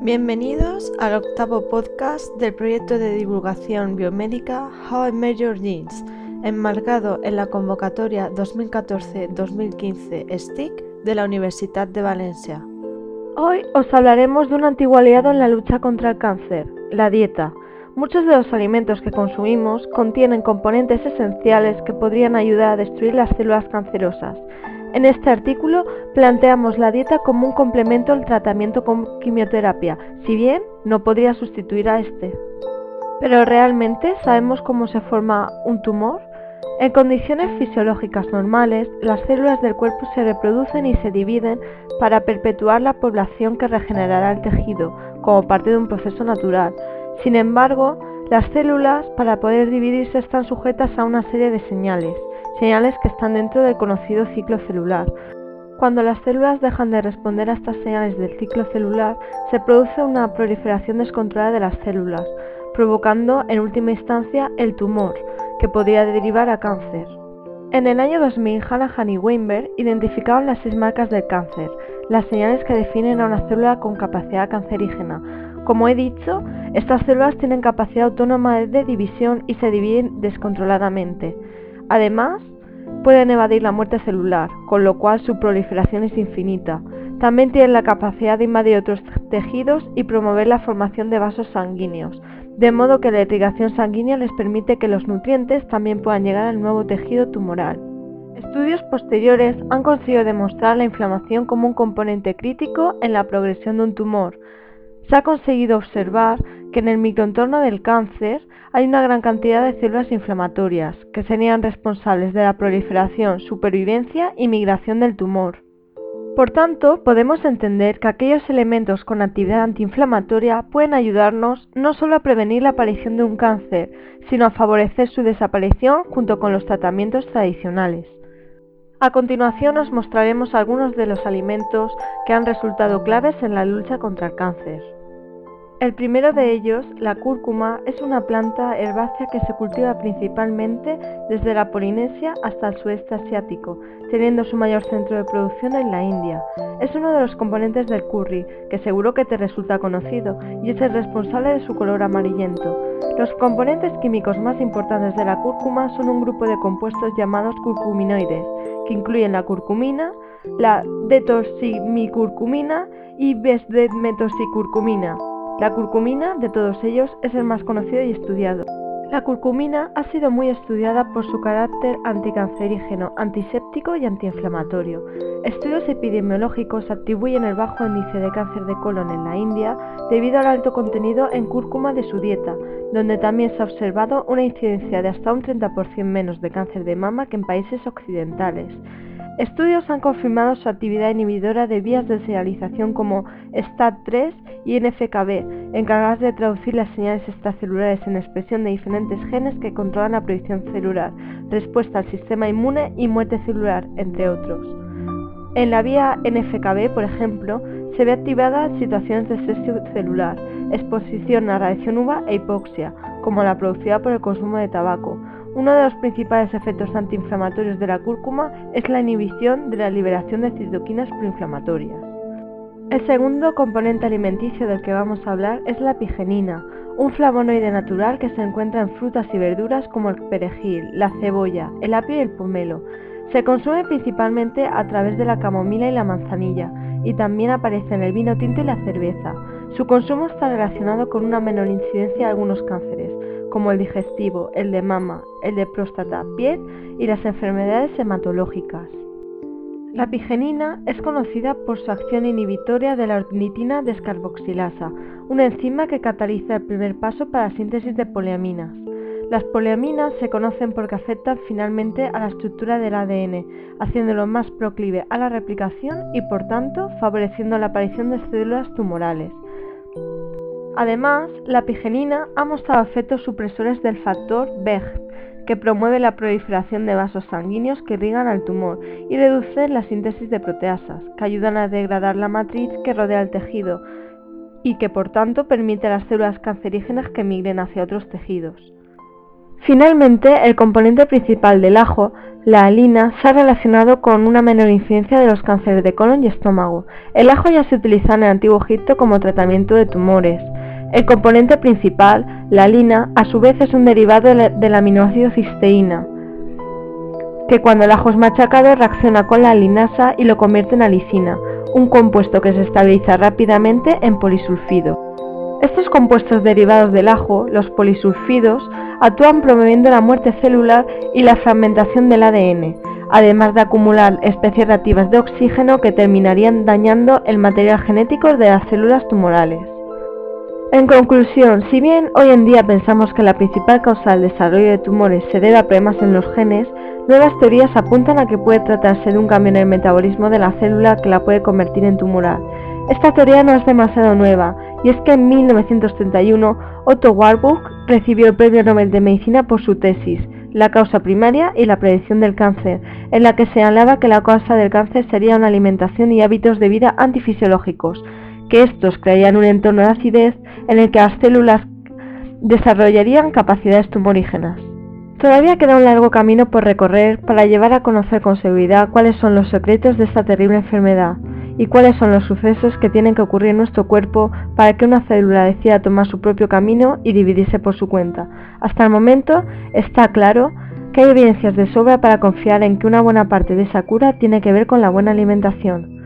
Bienvenidos al octavo podcast del proyecto de divulgación biomédica How I Measure Genes, enmarcado en la convocatoria 2014-2015 STIC de la Universidad de Valencia. Hoy os hablaremos de un antiguo aliado en la lucha contra el cáncer, la dieta. Muchos de los alimentos que consumimos contienen componentes esenciales que podrían ayudar a destruir las células cancerosas. En este artículo planteamos la dieta como un complemento al tratamiento con quimioterapia, si bien no podría sustituir a este. Pero realmente sabemos cómo se forma un tumor. En condiciones fisiológicas normales, las células del cuerpo se reproducen y se dividen para perpetuar la población que regenerará el tejido, como parte de un proceso natural. Sin embargo, las células, para poder dividirse, están sujetas a una serie de señales señales que están dentro del conocido ciclo celular. Cuando las células dejan de responder a estas señales del ciclo celular, se produce una proliferación descontrolada de las células, provocando en última instancia el tumor, que podría derivar a cáncer. En el año 2000, Hanahan y Weinberg identificaron las seis marcas del cáncer, las señales que definen a una célula con capacidad cancerígena. Como he dicho, estas células tienen capacidad autónoma de división y se dividen descontroladamente. Además, pueden evadir la muerte celular, con lo cual su proliferación es infinita. También tienen la capacidad de invadir otros tejidos y promover la formación de vasos sanguíneos, de modo que la irrigación sanguínea les permite que los nutrientes también puedan llegar al nuevo tejido tumoral. Estudios posteriores han conseguido demostrar la inflamación como un componente crítico en la progresión de un tumor. Se ha conseguido observar que en el microentorno del cáncer hay una gran cantidad de células inflamatorias que serían responsables de la proliferación, supervivencia y migración del tumor. Por tanto, podemos entender que aquellos elementos con actividad antiinflamatoria pueden ayudarnos no solo a prevenir la aparición de un cáncer, sino a favorecer su desaparición junto con los tratamientos tradicionales. A continuación os mostraremos algunos de los alimentos que han resultado claves en la lucha contra el cáncer. El primero de ellos, la cúrcuma, es una planta herbácea que se cultiva principalmente desde la Polinesia hasta el sudeste asiático, teniendo su mayor centro de producción en la India. Es uno de los componentes del curry, que seguro que te resulta conocido, y es el responsable de su color amarillento. Los componentes químicos más importantes de la cúrcuma son un grupo de compuestos llamados curcuminoides, que incluyen la curcumina, la detoximicurcumina y besdetmetosicurcumina. La curcumina de todos ellos es el más conocido y estudiado. La curcumina ha sido muy estudiada por su carácter anticancerígeno, antiséptico y antiinflamatorio. Estudios epidemiológicos atribuyen el bajo índice de cáncer de colon en la India debido al alto contenido en cúrcuma de su dieta, donde también se ha observado una incidencia de hasta un 30% menos de cáncer de mama que en países occidentales. Estudios han confirmado su actividad inhibidora de vías de señalización como STAT3 y NFKB, encargadas de traducir las señales extracelulares en expresión de diferentes genes que controlan la producción celular, respuesta al sistema inmune y muerte celular, entre otros. En la vía NFKB, por ejemplo, se ve activada situaciones de estrés celular, exposición a radiación UVA e hipoxia, como la producida por el consumo de tabaco, uno de los principales efectos antiinflamatorios de la cúrcuma es la inhibición de la liberación de citoquinas proinflamatorias. El segundo componente alimenticio del que vamos a hablar es la pigenina, un flavonoide natural que se encuentra en frutas y verduras como el perejil, la cebolla, el apio y el pomelo. Se consume principalmente a través de la camomila y la manzanilla, y también aparece en el vino tinto y la cerveza. Su consumo está relacionado con una menor incidencia de algunos cánceres, como el digestivo, el de mama, el de próstata, piel y las enfermedades hematológicas. La pigenina es conocida por su acción inhibitoria de la ornitina descarboxilasa, una enzima que cataliza el primer paso para la síntesis de poliaminas. Las poliaminas se conocen porque afectan finalmente a la estructura del ADN, haciéndolo más proclive a la replicación y por tanto favoreciendo la aparición de células tumorales. Además, la pigenina ha mostrado efectos supresores del factor BEG, que promueve la proliferación de vasos sanguíneos que irrigan al tumor y reduce la síntesis de proteasas, que ayudan a degradar la matriz que rodea el tejido y que por tanto permite a las células cancerígenas que migren hacia otros tejidos. Finalmente, el componente principal del ajo, la alina, se ha relacionado con una menor incidencia de los cánceres de colon y estómago. El ajo ya se utilizaba en el antiguo Egipto como tratamiento de tumores. El componente principal, la alina, a su vez es un derivado del aminoácido cisteína, que cuando el ajo es machacado reacciona con la alinasa y lo convierte en alicina, un compuesto que se estabiliza rápidamente en polisulfido. Estos compuestos derivados del ajo, los polisulfidos, actúan promoviendo la muerte celular y la fragmentación del ADN, además de acumular especies reactivas de oxígeno que terminarían dañando el material genético de las células tumorales. En conclusión, si bien hoy en día pensamos que la principal causa del desarrollo de tumores se debe a problemas en los genes, nuevas teorías apuntan a que puede tratarse de un cambio en el metabolismo de la célula que la puede convertir en tumoral. Esta teoría no es demasiado nueva, y es que en 1931 Otto Warburg recibió el Premio Nobel de Medicina por su tesis, La causa primaria y la predicción del cáncer, en la que señalaba que la causa del cáncer sería una alimentación y hábitos de vida antifisiológicos, que estos crearían un entorno de acidez en el que las células desarrollarían capacidades tumorígenas. Todavía queda un largo camino por recorrer para llevar a conocer con seguridad cuáles son los secretos de esta terrible enfermedad y cuáles son los sucesos que tienen que ocurrir en nuestro cuerpo para que una célula decida tomar su propio camino y dividirse por su cuenta. Hasta el momento está claro que hay evidencias de sobra para confiar en que una buena parte de esa cura tiene que ver con la buena alimentación.